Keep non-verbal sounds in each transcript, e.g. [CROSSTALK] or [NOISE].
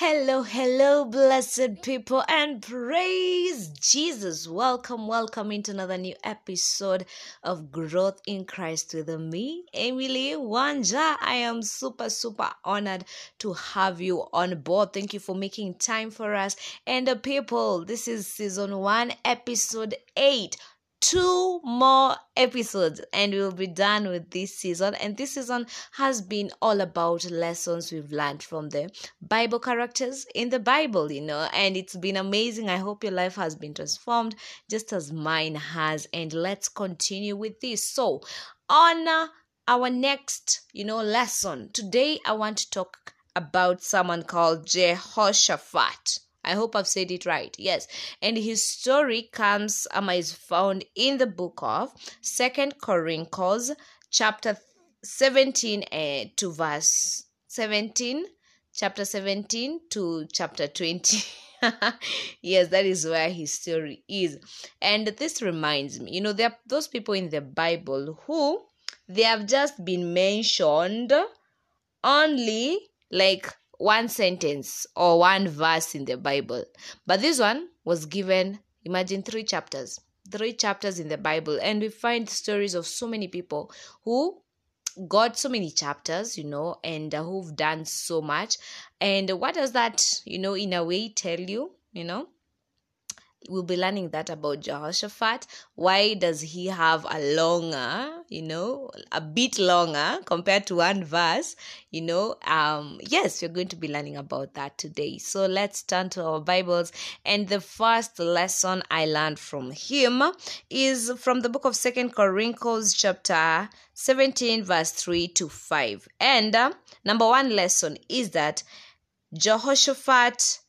Hello, hello, blessed people, and praise Jesus. Welcome, welcome into another new episode of Growth in Christ with me, Emily Wanja. I am super, super honored to have you on board. Thank you for making time for us. And the people, this is season one, episode eight two more episodes and we'll be done with this season. And this season has been all about lessons we've learned from the bible characters in the bible you know and it's been amazing. I hope your life has been transformed just as mine has. And let's continue with this. So on our next you know lesson today i want to talk about someone called jehoshaphat I hope I've said it right. Yes. And his story comes um, is found in the book of Second Corinthians chapter 17 uh, to verse 17 chapter 17 to chapter 20 [LAUGHS] yes that is where his story is and this reminds me you know there are those people in the bible who they have just been mentioned only like one sentence or one verse in the Bible. But this one was given, imagine, three chapters. Three chapters in the Bible. And we find stories of so many people who got so many chapters, you know, and uh, who've done so much. And what does that, you know, in a way tell you, you know? We'll be learning that about Jehoshaphat. Why does he have a longer, you know, a bit longer compared to one verse? You know, um, yes, we're going to be learning about that today. So let's turn to our Bibles. And the first lesson I learned from him is from the book of Second Corinthians, chapter 17, verse 3 to 5. And uh, number one lesson is that Jehoshaphat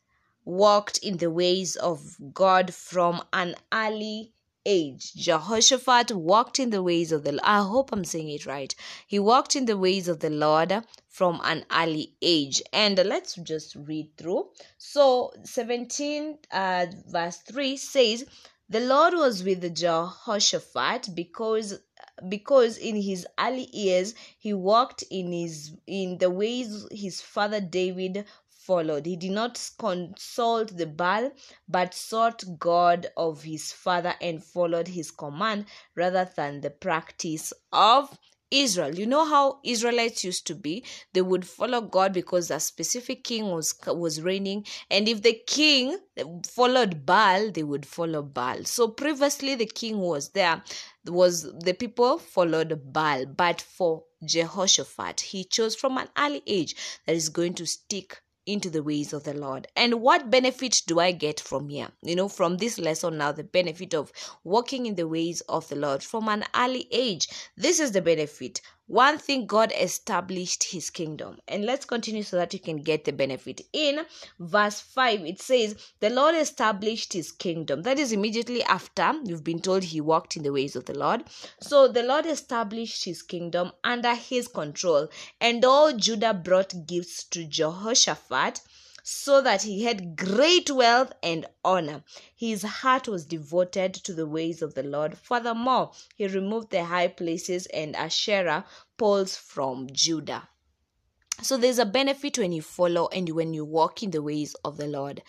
walked in the ways of God from an early age. Jehoshaphat walked in the ways of the I hope I'm saying it right. He walked in the ways of the Lord from an early age. And let's just read through. So 17 uh, verse 3 says, The Lord was with Jehoshaphat because because in his early years he walked in his in the ways his father David followed. He did not consult the Baal, but sought God of his father and followed his command rather than the practice of Israel. You know how Israelites used to be? They would follow God because a specific king was was reigning, and if the king followed Baal, they would follow Baal. So previously, the king was there, was the people followed Baal, but for Jehoshaphat, he chose from an early age that is going to stick into the ways of the Lord. And what benefit do I get from here? You know, from this lesson now, the benefit of walking in the ways of the Lord from an early age. This is the benefit. One thing God established his kingdom. And let's continue so that you can get the benefit. In verse 5, it says, The Lord established his kingdom. That is immediately after you've been told he walked in the ways of the Lord. So the Lord established his kingdom under his control. And all Judah brought gifts to Jehoshaphat so that he had great wealth and honor. His heart was devoted to the ways of the Lord. Furthermore, he removed the high places and Asherah poles from Judah. So there's a benefit when you follow and when you walk in the ways of the Lord.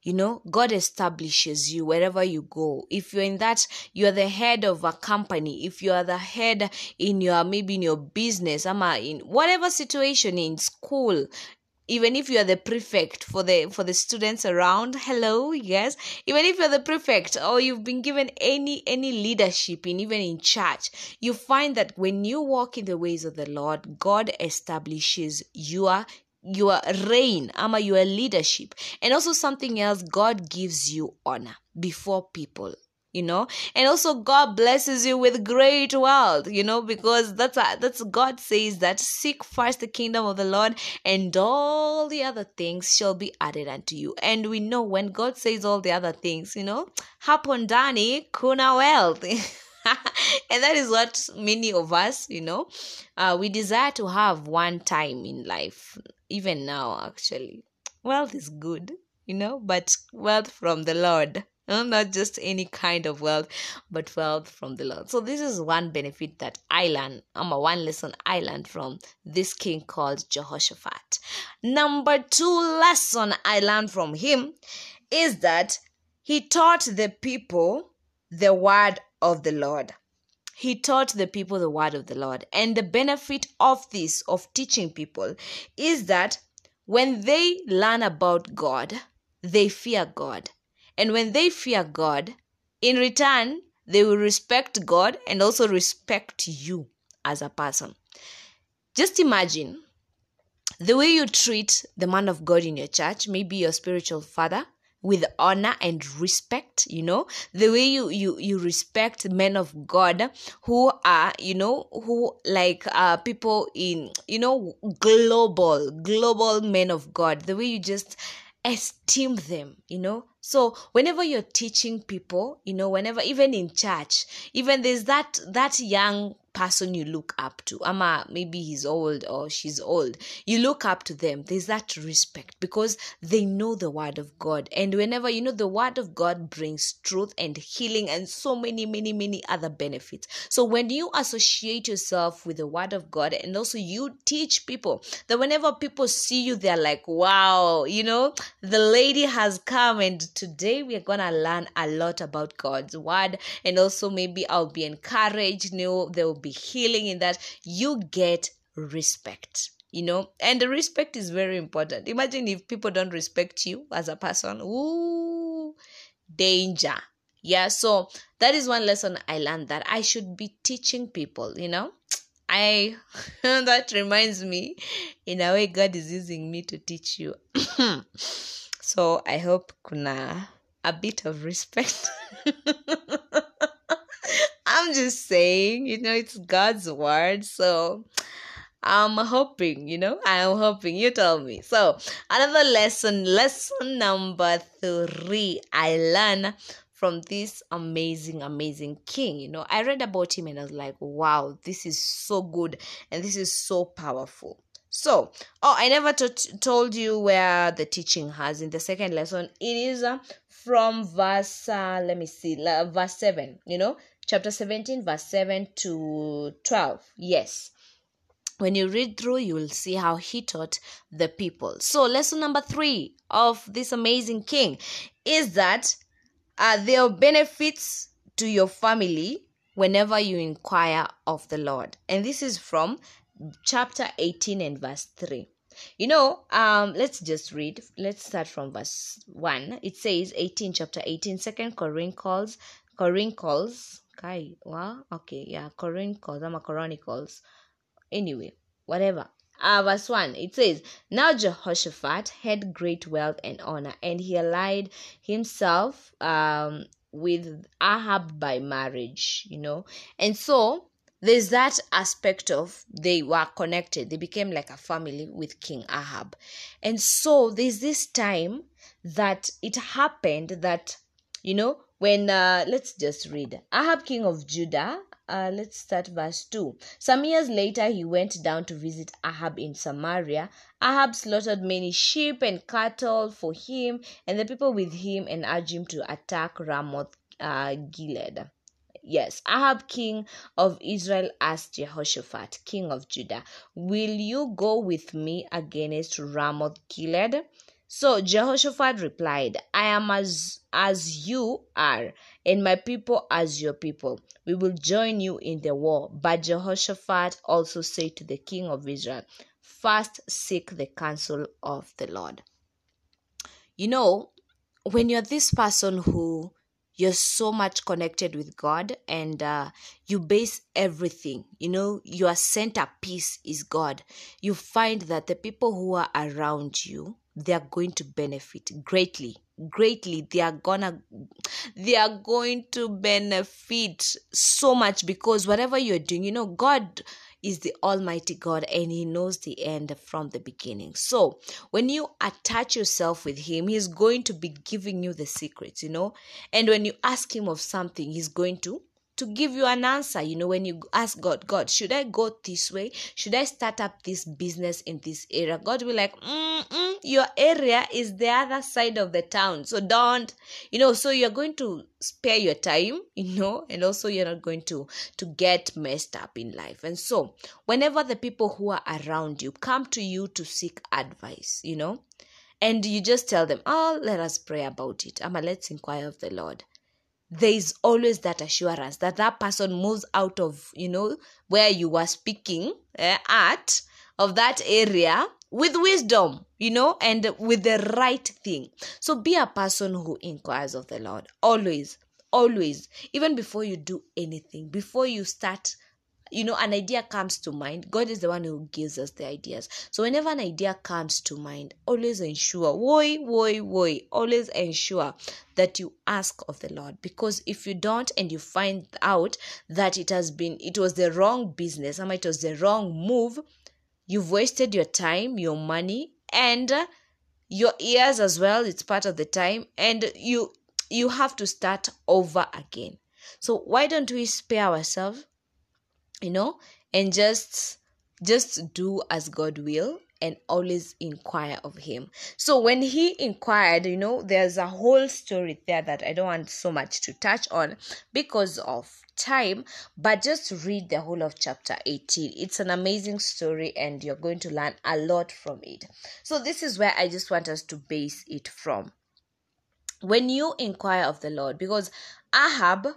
You know, God establishes you wherever you go. If you're in that, you're the head of a company. If you are the head in your, maybe in your business, ama in whatever situation in school, even if you are the prefect for the for the students around hello yes. Even if you're the prefect or you've been given any any leadership in even in church you find that when you walk in the ways of the lord god establishes your your reign ama your leadership. And also something else god gives you honor before people you know? And also god blesses you with great wealth you know because that's that's god says that seek first the kingdom of the lord and all the other things shall be added unto you. And we know when god says all the other things you know happen dani kuna wealth. [LAUGHS] And that is what many of us you know uh, we desire to have one time in life even now actually. Wealth is good you know but wealth from the lord [LAUGHS] not just any kind of wealth, but wealth from the Lord. So this is one benefit that I learned. Um, one lesson I learned from this king called Jehoshaphat. Number two lesson I learned from him is that he taught the people the word of the Lord. He taught the people the word of the Lord. And the benefit of this, of teaching people, is that when they learn about God, they fear God. And when they fear God, in return, they will respect God and also respect you as a person. Just imagine the way you treat the man of God in your church, maybe your spiritual father, with honor and respect you know the way you you you respect men of god who are you know who like uh people in you know global global men of god the way you just esteem them you know? So whenever you're teaching people you know whenever even in church even there's that that young person you look up to. Ama maybe he's old or she's old. You look up to them. There's that respect because they know the word of god. And whenever you know the word of god brings truth and healing and so many many many other benefits. So when you associate yourself with the word of god and also you teach people that whenever people see you they're like wow you know the lady has come and today we're gonna learn a lot about god's word. And also maybe i'll be encouraged you know there will be healing in that you get respect you know? And the respect is very important. Imagine if people don't respect you as a person. Ooh danger. Yeah so that is one lesson i learned that i should be teaching people you know? I [LAUGHS] that reminds me in a way god is using me to teach you. [CLEARS THROAT] So i hope kuna a bit of respect [LAUGHS] I'm just saying, you know, it's God's word. So I'm hoping, you know, I'm hoping. You tell me. So another lesson, lesson number three, I learned from this amazing, amazing king. You know, I read about him and I was like, wow, this is so good and this is so powerful. So, oh, I never t- told you where the teaching has in the second lesson. It is uh, from verse, uh, let me see, uh, verse 7, you know, chapter 17, verse 7 to 12. Yes. When you read through, you will see how he taught the people. So, lesson number three of this amazing king is that uh, there are benefits to your family whenever you inquire of the Lord. And this is from chapter 18 and verse 3. You know, um, let's just read. Let's start from verse 1. It says 18, chapter 18, second Chronicles, Chronicles, Okay, yeah, Chronicles, I'm a Chronicles. Anyway, whatever. Uh, verse 1 it says now jehoshaphat had great wealth and honor and he allied himself um with ahab by marriage you know and so there's that aspect of they were connected they became like a family with king ahab and so there's this time that it happened that you know when uh, let's just read. Ahab king of judah uh, let's start verse 2 some years later he went down to visit ahab in samaria. Ahab slaughtered many sheep and cattle for him and the people with him and urged him to attack ramoth uh, gilead. Yes, Ahab, king of Israel, asked Jehoshaphat, king of Judah, Will you go with me against Ramoth Gilead? So Jehoshaphat replied, I am as, as you are, and my people as your people. We will join you in the war. But Jehoshaphat also said to the king of Israel, First seek the counsel of the Lord. You know, when you're this person who you're so much connected with God and uh, you base everything, you know, your centerpiece is God. You find that the people who are around you, they are going to benefit greatly greatly they are gonna they are going to benefit so much because whatever you're doing you know god is the Almighty God and He knows the end from the beginning. So, when you attach yourself with Him, He's going to be giving you the secrets, you know. And when you ask Him of something, He's going to to give you an answer you know when you ask god god should i go this way? Should i start up this business in this area? God will be like your area is the other side of the town so don't you know so you're going to spare your time [LAUGHS] you know and also you're not going to to get messed up in life. And so whenever the people who are around you come to you to seek advice you know and you just tell them oh let us pray about it. Ama let's inquire of the lord there is always that assurance that that person moves out of you know where you were speaking uh, at of that area with wisdom you know and with the right thing. So be a person who inquires of the lord always always even before you do anything before you start you know an idea comes to mind god is the one who gives us the ideas. So whenever an idea comes to mind always ensure woi woi woi always ensure that you ask of the lord. Because if you don't and you find out that it has been it was the wrong business or it was the wrong move you've wasted your time your money and your ears as well it's part of the time and you you have to start over again. So why don't we spare ourselves you know and just just do as god will and always inquire of him. So when he inquired you know there's a whole story there that i don't want so much to touch on because of time but just read the whole of chapter 18 it's an amazing story and you're going to learn a lot from it. So this is where i just want us to base it from. When you inquire of the lord because ahab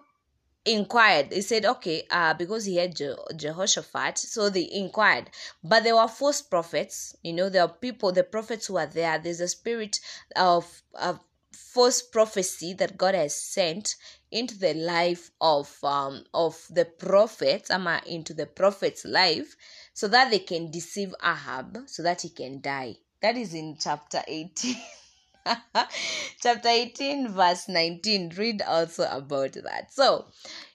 inquired. He said okay uh because he had Je- jehoshaphat so they inquired. But there were false prophets you know there are people the prophets who are there there's a spirit of, false prophecy that god has sent into the life of um of the prophets ama into the prophet's life so that they can deceive ahab so that he can die. That is in chapter 18 [LAUGHS] [LAUGHS] chapter 18 verse 19 read also about that. So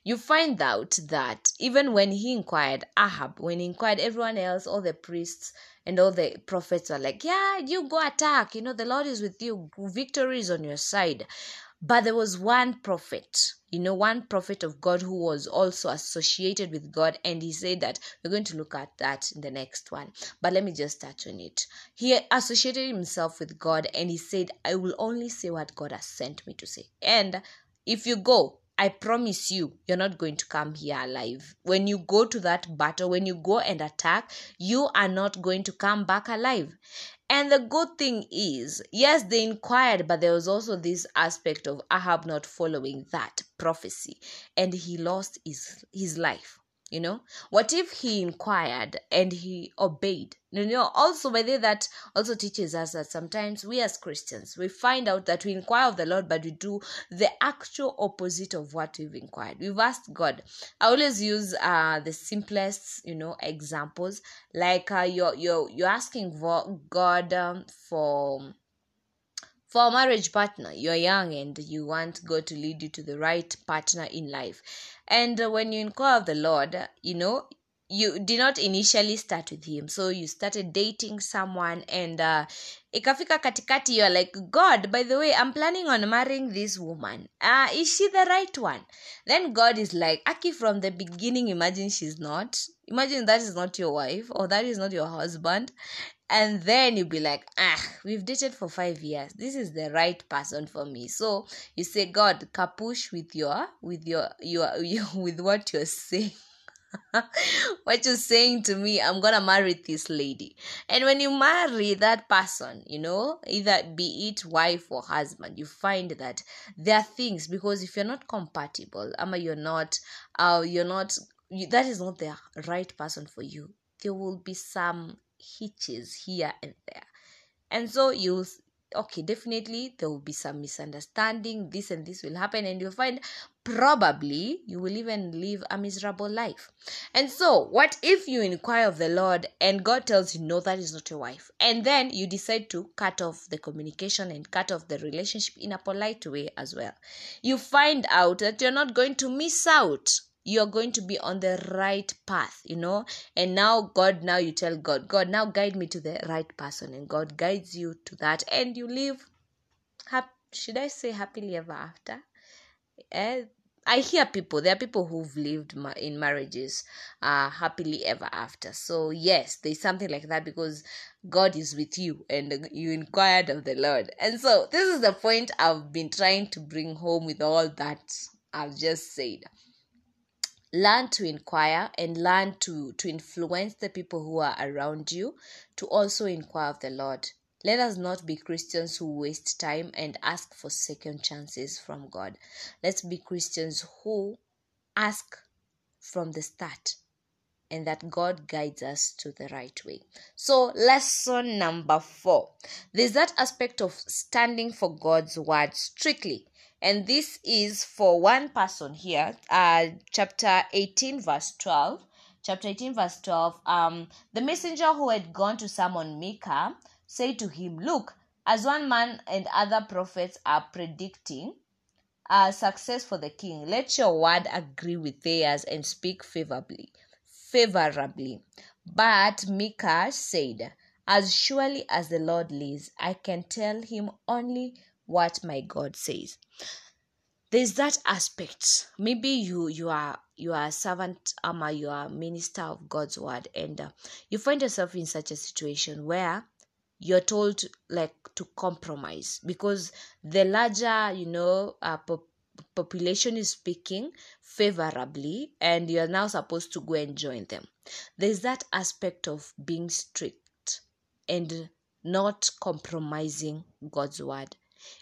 you find out that even when he inquired ahab when he inquired everyone else all the priests and all the prophets were like yeah you go attack. You know the lord is with you. Victory is on your side but there was one prophet you know one prophet of god who was also associated with god and he said that we're going to look at that in the next one but let me just touch on it he associated himself with god and he said i will only say what god has sent me to say and if you go I promise you, you're not going to come here alive. When you go to that battle, when you go and attack, you are not going to come back alive. And the good thing is, yes, they inquired, but there was also this aspect of Ahab not following that prophecy, and he lost his his life. You know, what if he inquired and he obeyed? You know, also by the that also teaches us that sometimes we as Christians we find out that we inquire of the Lord, but we do the actual opposite of what we've inquired. We've asked God. I always use uh the simplest, you know, examples like uh, you're you're you're asking for God um, for for a marriage partner you're young and you want god to lead you to the right partner in life. And when you inquire of the lord you know you did not initially start with him. So you started dating someone and uh, ikafika katikati you're like god by the way i'm planning on marrying this woman. Uh, is she the right one? Then god is like aki from the beginning imagine she's not. Imagine that is not your wife or that is not your husband and then you'll be like ah we've dated for five years. This is the right person for me. So you say god kapush with your with your your, [LAUGHS] your with what you're saying. [LAUGHS] What you're saying to me i'm gonna marry this lady. And when you marry that person you know either be it wife or husband you find that there are things because if you're not compatible ama you're not uh you're not you, that is not the right person for you. There will be some hitches here and there. And so you'll okay definitely there will be some misunderstanding this and this will happen and you'll find probably you will even live a miserable life. And so what if you inquire of the lord and god tells you no that is not your wife and then you decide to cut off the communication and cut off the relationship in a polite way as well? You find out that you're not going to miss out you're going to be on the right path you know? And now god now you tell god god now guide me to the right person and god guides you to that and you live should i say happily ever after? Eh, i hear people there are people who've lived in marriages uh happily ever after. So yes there's something like that because god is with you and you inquired of the lord. And so this is the point i've been trying to bring home with all that i've just said learn to inquire and learn to to influence the people who are around you to also inquire of the lord. Let us not be christians who waste time and ask for second chances from god. Let's be christians who ask from the start and that God guides us to the right way. So, lesson number four. There's that aspect of standing for God's word strictly and this is for one person here uh chapter 18 verse 12 chapter 18 verse 12 um the messenger who had gone to summon micah said to him look as one man and other prophets are predicting uh, success for the king let your word agree with theirs and speak favorably favorably but micah said as surely as the lord lives i can tell him only what my god says. There's that aspect. Maybe you you are you are a servant ama you are a minister of god's word and uh, you find yourself in such a situation where you're told like to compromise. Because the larger you know uh, pop- population is speaking favorably and you're now supposed to go and join them. There's that aspect of being strict and not compromising god's word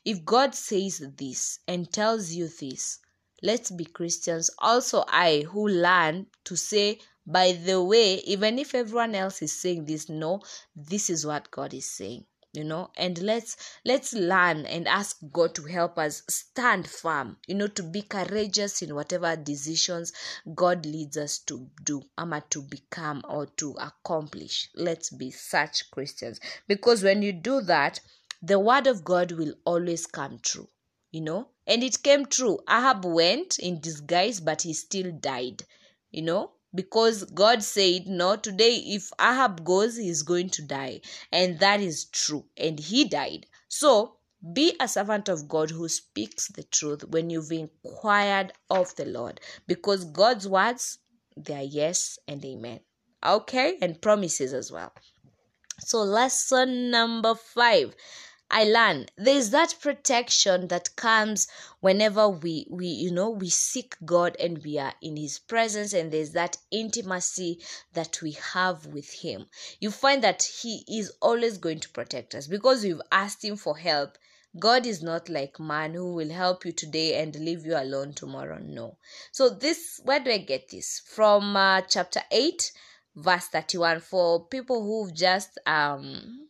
if God says this and tells you this, let's be Christians. Also, I who learn to say, by the way, even if everyone else is saying this, no, this is what God is saying you know? And let's let's learn and ask god to help us stand firm you know to be courageous in whatever decisions god leads us to do ama to become or to accomplish. Let's be such christians. Because when you do that the word of God will always come true, you know. And it came true. Ahab went in disguise, but he still died, you know, because God said, No, today if Ahab goes, he's going to die. And that is true. And he died. So be a servant of God who speaks the truth when you've inquired of the Lord, because God's words, they are yes and amen. Okay, and promises as well. So, lesson number five I learn there's that protection that comes whenever we we you know we seek God and we are in his presence and there's that intimacy that we have with him. You find that he is always going to protect us because we've asked him for help. God is not like man who will help you today and leave you alone tomorrow. No. So this where do I get this? From uh, chapter 8 verse 31 for people who've just um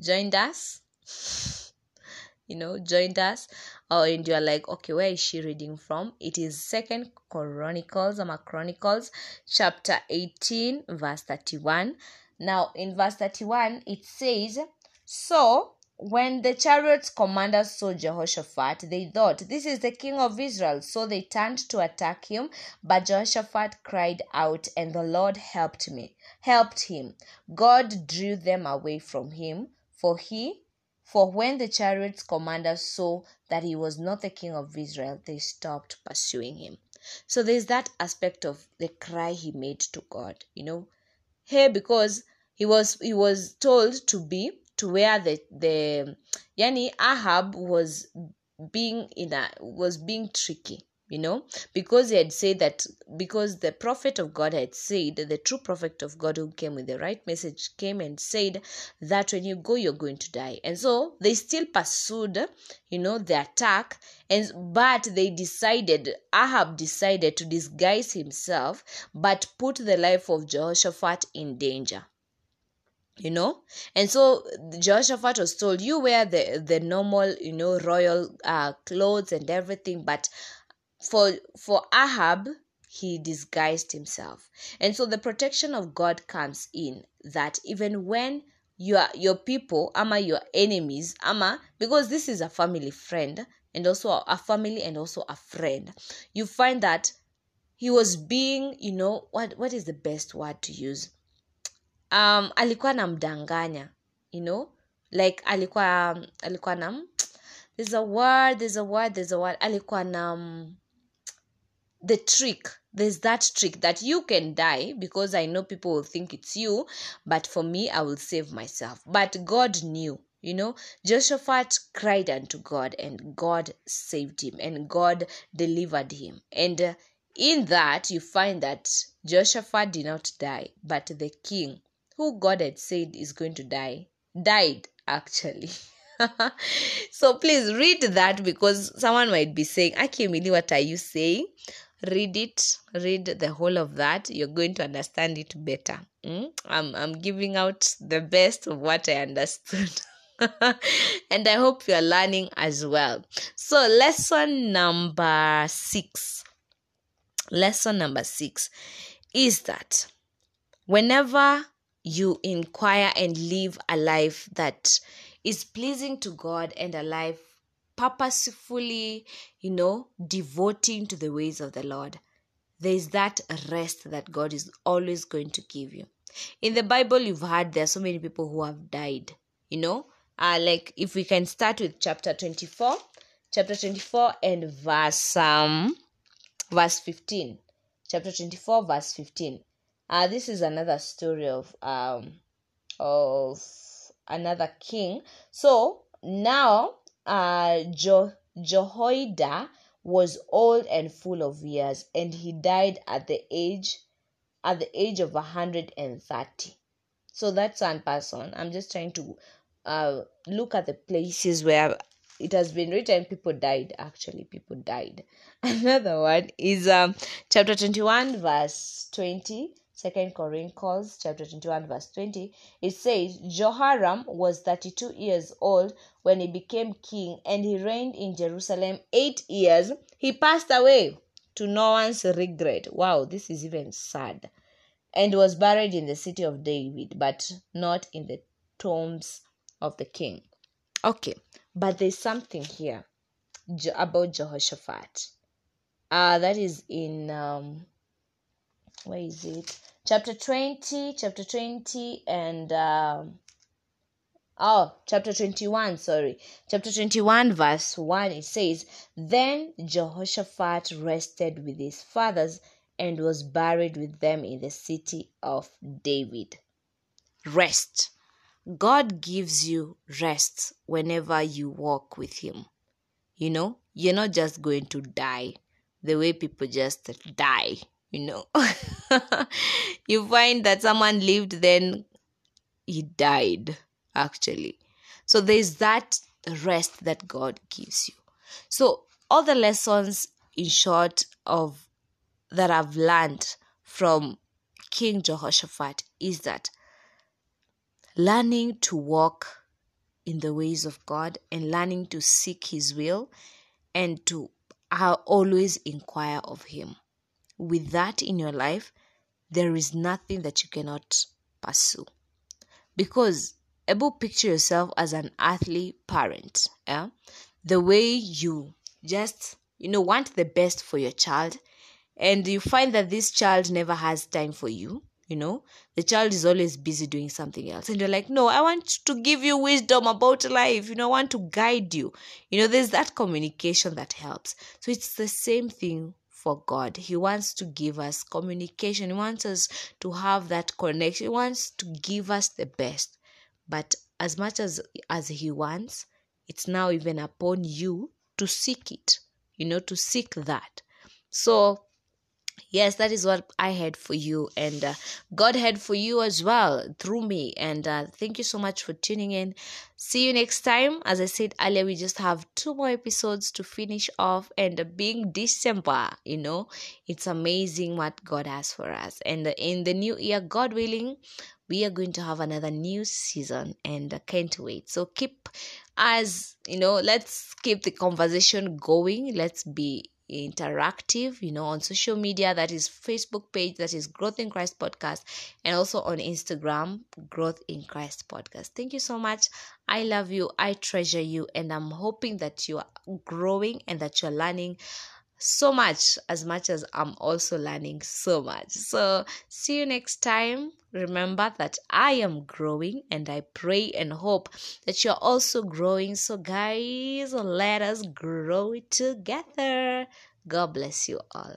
joined us [LAUGHS] you know joined us or and you're like okay where is she reading from? It is second chronicles or chronicles chapter 18 verse 31 now in verse 31 it says so when the chariots commanders saw Jehoshaphat, they thought, This is the king of Israel. So they turned to attack him. But Jehoshaphat cried out, and the Lord helped me, helped him. God drew them away from him, for he for when the chariots commanders saw that he was not the king of Israel, they stopped pursuing him. So there's that aspect of the cry he made to God, you know. Here because he was he was told to be to where the the yani Ahab was being in a was being tricky you know? Because he had said that because the prophet of god had said the true prophet of god who came with the right message came and said that when you go you're going to die. And so they still pursued you know the attack and but they decided ahab decided to disguise himself but put the life of jehoshaphat in danger you know? And so jehoshaphat was told you wear the the normal you know royal uh clothes and everything but for for ahab he disguised himself. And so the protection of god comes in that even when your your people ama your enemies ama because this is a family friend and also a family and also a friend you find that he was being you know what what is the best word to use um alikuwa namdanganya you know like alikuwa alikuwa nam there's a word there's a word there's a word alikuwa nam the trick there's that trick that you can die because I know people will think it's you, but for me, I will save myself. But God knew, you know, Jehoshaphat cried unto God, and God saved him, and God delivered him. And uh, in that, you find that Jehoshaphat did not die, but the king, who God had said is going to die, died actually. [LAUGHS] so please read that because someone might be saying, Aki Emily, what are you saying? read it read the whole of that you're going to understand it better mm? I'm, I'm giving out the best of what i understood [LAUGHS] and i hope you're learning as well so lesson number six lesson number six is that whenever you inquire and live a life that is pleasing to god and a life purposefully, you know, devoting to the ways of the Lord, there is that rest that God is always going to give you. In the Bible, you've heard there are so many people who have died, you know. Uh, like if we can start with chapter 24, chapter 24 and verse um verse 15. Chapter 24, verse 15. Uh, this is another story of um of another king. So now uh, jo- Jehoiada was old and full of years, and he died at the age at the age of 130. So that's one person. I'm just trying to uh, look at the places where it has been written people died actually people died [LAUGHS] another one is um chapter 21 verse 20 Second Chronicles chapter 21 verse 20, it says, Jehoram was 32 years old when he became king and he reigned in Jerusalem eight years. He passed away to no one's regret. Wow, this is even sad. And was buried in the city of David, but not in the tombs of the king. Okay, but there's something here about Jehoshaphat. Uh, that is in um, where is it? chapter 20 chapter 20 and um, oh chapter 21 sorry. Chapter 21 verse 1 it says then jehoshaphat rested with his fathers and was buried with them in the city of david. Rest. God gives you rest whenever you walk with him. You know you're not just going to die the way people just die you know. [LAUGHS] You find that someone lived then he died actually. So there's that rest that god gives you. So all the lessons in short of that i've learned from king jehoshaphat is that learning to walk in the ways of god and learning to seek his will and to uh, always inquire of him with that in your life, there is nothing that you cannot pursue. Because able picture yourself as an earthly parent. Yeah? The way you just, you know, want the best for your child, and you find that this child never has time for you. You know, the child is always busy doing something else, and you're like, No, I want to give you wisdom about life. You know, I want to guide you. You know, there's that communication that helps. So it's the same thing for God. He wants to give us communication. He wants us to have that connection. He wants to give us the best. But as much as as he wants, it's now even upon you to seek it. You know, to seek that. So yes that is what i had for you and uh, god had for you as well through me and uh, thank you so much for tuning in see you next time as i said earlier we just have two more episodes to finish off and uh, being december you know it's amazing what god has for us and in the new year god willing we are going to have another new season and I can't wait. So keep as you know, let's keep the conversation going. Let's be interactive, you know, on social media. That is Facebook page, that is Growth in Christ Podcast, and also on Instagram, Growth in Christ Podcast. Thank you so much. I love you. I treasure you. And I'm hoping that you are growing and that you're learning so much as much as I'm also learning so much. So, see you next time. Remember that I am growing and I pray and hope that you're also growing. So, guys, let us grow together. God bless you all.